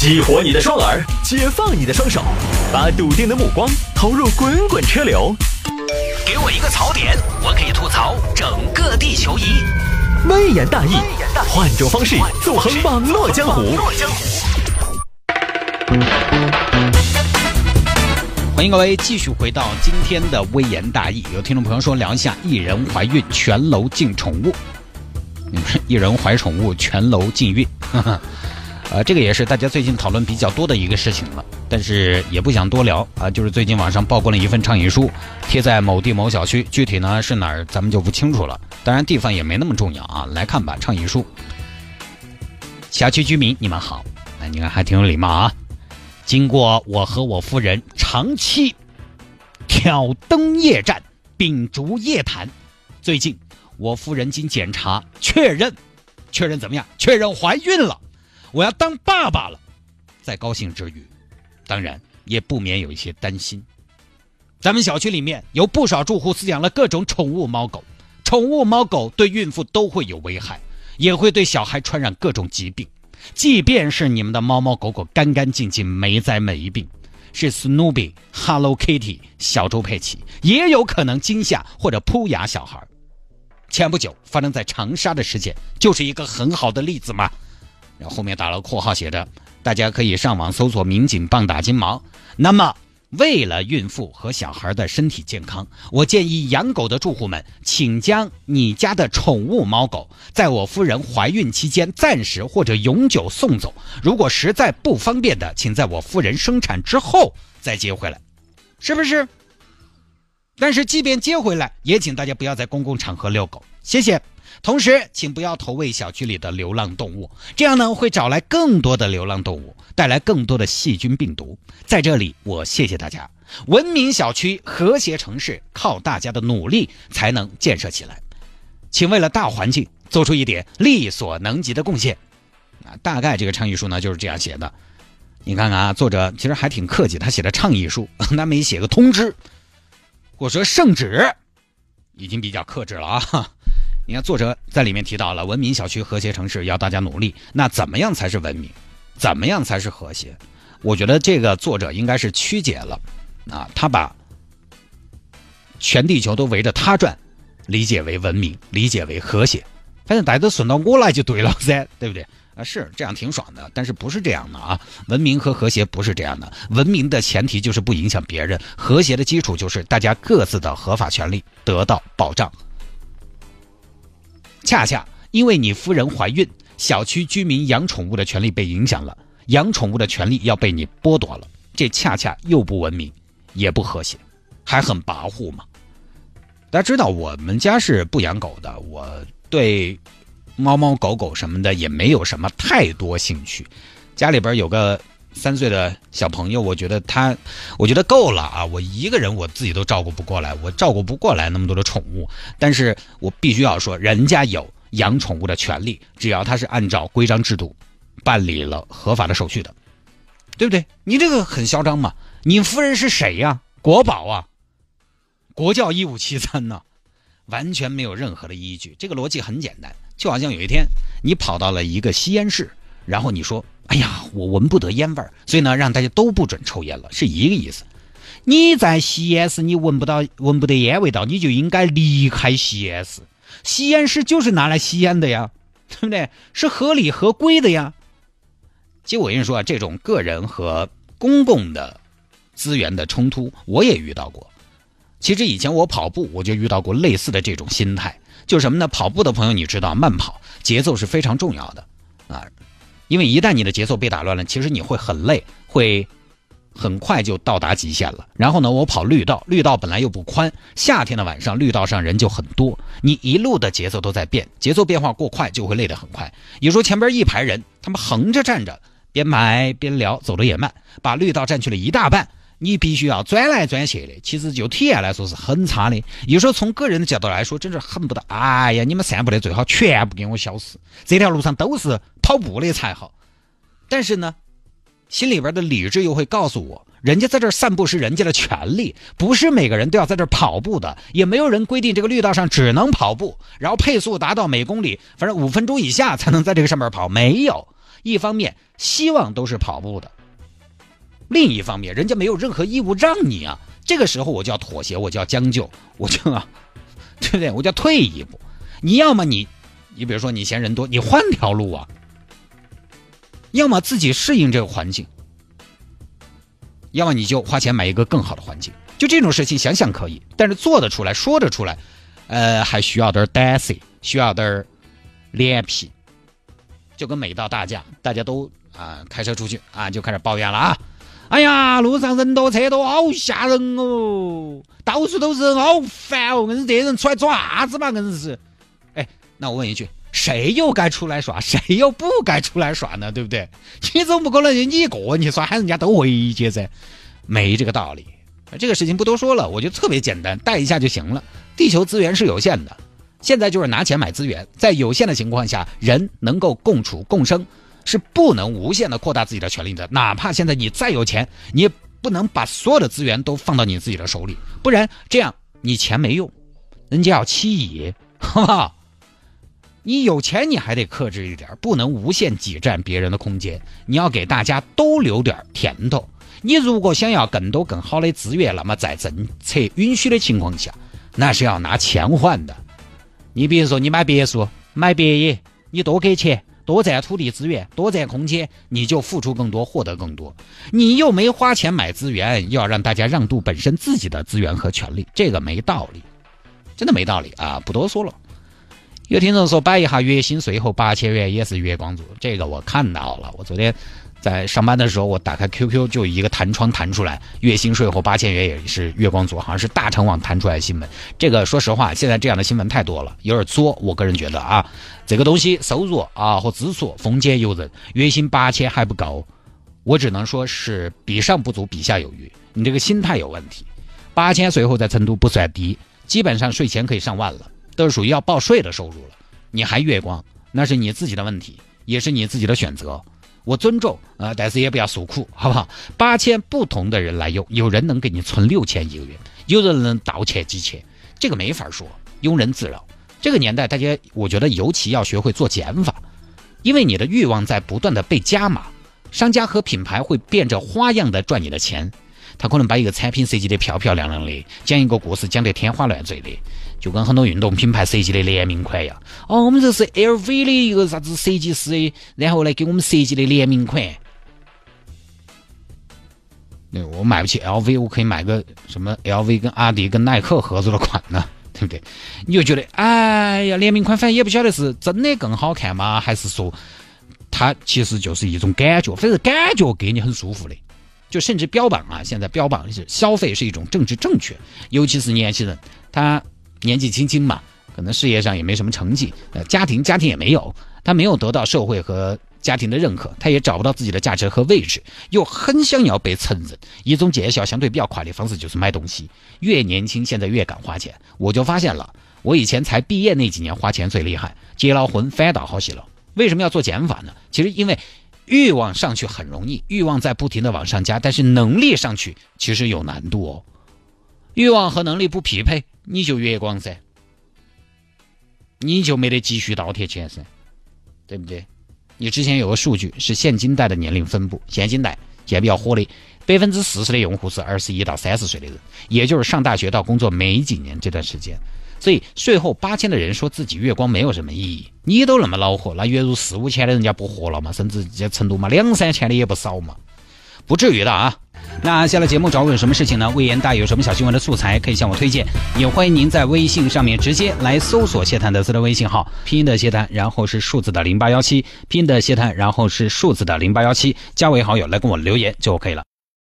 激活你的双耳，解放你的双手，把笃定的目光投入滚滚车流。给我一个槽点，我可以吐槽整个地球仪。微言大义，换种方式纵横网络江湖。欢迎各位继续回到今天的微言大义。有听众朋友说聊一下一人怀孕全楼禁宠物，一人怀宠物全楼禁孕。呃，这个也是大家最近讨论比较多的一个事情了，但是也不想多聊啊。就是最近网上曝光了一份倡议书，贴在某地某小区，具体呢是哪儿咱们就不清楚了。当然地方也没那么重要啊。来看吧，倡议书。辖区居民你们好，哎，你看还挺有礼貌啊。经过我和我夫人长期挑灯夜战、秉烛夜谈，最近我夫人经检查确认，确认怎么样？确认怀孕了。我要当爸爸了，在高兴之余，当然也不免有一些担心。咱们小区里面有不少住户饲养了各种宠物猫狗，宠物猫狗对孕妇都会有危害，也会对小孩传染各种疾病。即便是你们的猫猫狗狗干干净净，没灾没病，是 Snoopy、Hello Kitty、小猪佩奇，也有可能惊吓或者扑咬小孩。前不久发生在长沙的事件，就是一个很好的例子嘛。然后后面打了括号，写着：“大家可以上网搜索‘民警棒打金毛’。”那么，为了孕妇和小孩的身体健康，我建议养狗的住户们，请将你家的宠物猫狗在我夫人怀孕期间暂时或者永久送走。如果实在不方便的，请在我夫人生产之后再接回来，是不是？但是即便接回来，也请大家不要在公共场合遛狗，谢谢。同时，请不要投喂小区里的流浪动物，这样呢会找来更多的流浪动物，带来更多的细菌病毒。在这里，我谢谢大家。文明小区、和谐城市，靠大家的努力才能建设起来。请为了大环境做出一点力所能及的贡献。啊，大概这个倡议书呢就是这样写的。你看看啊，作者其实还挺客气，他写的倡议书，他没写个通知，或者说圣旨，已经比较克制了啊。你看，作者在里面提到了文明小区、和谐城市要大家努力。那怎么样才是文明？怎么样才是和谐？我觉得这个作者应该是曲解了啊，他把全地球都围着他转，理解为文明，理解为和谐。反正大家都顺到我来就对了噻，对不对？啊，是这样挺爽的，但是不是这样的啊？文明和和谐不是这样的。文明的前提就是不影响别人，和谐的基础就是大家各自的合法权利得到保障。恰恰因为你夫人怀孕，小区居民养宠物的权利被影响了，养宠物的权利要被你剥夺了，这恰恰又不文明，也不和谐，还很跋扈嘛。大家知道我们家是不养狗的，我对猫猫狗狗什么的也没有什么太多兴趣，家里边有个。三岁的小朋友，我觉得他，我觉得够了啊！我一个人我自己都照顾不过来，我照顾不过来那么多的宠物。但是我必须要说，人家有养宠物的权利，只要他是按照规章制度办理了合法的手续的，对不对？你这个很嚣张嘛！你夫人是谁呀？国宝啊！国教一五七三呢，完全没有任何的依据。这个逻辑很简单，就好像有一天你跑到了一个吸烟室，然后你说。哎呀，我闻不得烟味儿，所以呢，让大家都不准抽烟了，是一个意思。你在吸烟室，你闻不到闻不得烟味道，你就应该离开吸烟室。吸烟室就是拿来吸烟的呀，对不对？是合理合规的呀。其实我跟你说啊，这种个人和公共的资源的冲突，我也遇到过。其实以前我跑步，我就遇到过类似的这种心态，就是什么呢？跑步的朋友，你知道，慢跑节奏是非常重要的啊。因为一旦你的节奏被打乱了，其实你会很累，会很快就到达极限了。然后呢，我跑绿道，绿道本来又不宽，夏天的晚上绿道上人就很多，你一路的节奏都在变，节奏变化过快就会累得很快。有时候前边一排人，他们横着站着，边买边聊，走得也慢，把绿道占去了一大半。你必须要转来转去的，其实就体验来说是很差的。有时候从个人的角度来说，真是恨不得，哎呀，你们散步的最好全部给我消失，这条路上都是跑步的才好。但是呢，心里边的理智又会告诉我，人家在这散步是人家的权利，不是每个人都要在这跑步的，也没有人规定这个绿道上只能跑步，然后配速达到每公里，反正五分钟以下才能在这个上面跑，没有。一方面希望都是跑步的，另一方面人家没有任何义务让你啊。这个时候我就要妥协，我就要将就，我就啊，对不对？我就要退一步。你要么你，你比如说你嫌人多，你换条路啊；要么自己适应这个环境，要么你就花钱买一个更好的环境。就这种事情想想可以，但是做得出来说得出来，呃，还需要点胆色，需要点脸皮。就跟每到大假，大家都啊开车出去啊就开始抱怨了啊，哎呀，路上人多车多，好吓人哦，到处都是人，好烦哦，硬是这些人出来做啥子嘛？硬是，哎，那我问一句，谁又该出来耍，谁又不该出来耍呢？对不对？你总不可能你一个人去耍，喊人家都回去噻，没这个道理。这个事情不多说了，我觉得特别简单，带一下就行了。地球资源是有限的。现在就是拿钱买资源，在有限的情况下，人能够共处共生，是不能无限的扩大自己的权利的。哪怕现在你再有钱，你也不能把所有的资源都放到你自己的手里，不然这样你钱没用，人家要欺爷，好不好？你有钱你还得克制一点，不能无限挤占别人的空间，你要给大家都留点甜头。你如果想要更多更好的资源，那么在政策允许的情况下，那是要拿钱换的。你比如说，你买别墅、买别野，你多给钱，多占土地资源，多占空间，你就付出更多，获得更多。你又没花钱买资源，又要让大家让渡本身自己的资源和权利，这个没道理，真的没道理啊！不多说了。有听众说摆一下月薪税后八千元也是月光族，这个我看到了，我昨天。在上班的时候，我打开 QQ 就一个弹窗弹出来，月薪税后八千元也是月光族，好像是大成网弹出来的新闻。这个说实话，现在这样的新闻太多了，有点作。我个人觉得啊，这个东西收入啊和支出丰俭由人，月薪八千还不够，我只能说是比上不足，比下有余。你这个心态有问题。八千税后在成都不算低，基本上税前可以上万了，都是属于要报税的收入了。你还月光，那是你自己的问题，也是你自己的选择。我尊重啊，但是也不要诉苦，好不好？八千不同的人来用，有人能给你存六千一个月，有的人能倒钱几千，这个没法说，庸人自扰。这个年代，大家我觉得尤其要学会做减法，因为你的欲望在不断的被加码，商家和品牌会变着花样的赚你的钱。他可能把一个产品设计的漂漂亮亮的，讲一个故事讲得天花乱坠的，就跟很多运动品牌设计的联名款一样。哦，我们这是 LV 的一个啥子设计师，然后来给我们设计的联名款。那我买不起 LV，我可以买个什么 LV 跟阿迪跟耐克合作的款呢？对不对？你就觉得，哎呀，联名款反正也不晓得是真的更好看吗？还是说它其实就是一种感觉，反正感觉给你很舒服的。就甚至标榜啊，现在标榜是消费是一种政治正确，尤其是年轻人，他年纪轻轻嘛，可能事业上也没什么成绩，呃，家庭家庭也没有，他没有得到社会和家庭的认可，他也找不到自己的价值和位置，又很想要被承认。一种见效相对比较快的方式就是买东西，越年轻现在越敢花钱。我就发现了，我以前才毕业那几年花钱最厉害，结了婚反倒好些了。为什么要做减法呢？其实因为。欲望上去很容易，欲望在不停的往上加，但是能力上去其实有难度哦。欲望和能力不匹配，你就月光噻，你就没得积蓄倒贴钱噻，对不对？你之前有个数据是现金贷的年龄分布，现金贷现在比较火的，百分之四十的用户是二十一到三十岁的人，也就是上大学到工作没几年这段时间。所以税后八千的人说自己月光没有什么意义，你都那么恼火，那月入四五千的人家不活了吗？甚至在成都嘛，两三千的也不少嘛，不至于的啊。那下了节目找我有什么事情呢？魏延大有什么小新闻的素材可以向我推荐，也欢迎您在微信上面直接来搜索谢探德斯的微信号，拼音的谢探，然后是数字的零八幺七，拼音的谢探，然后是数字的零八幺七，加为好友来跟我留言就可以了。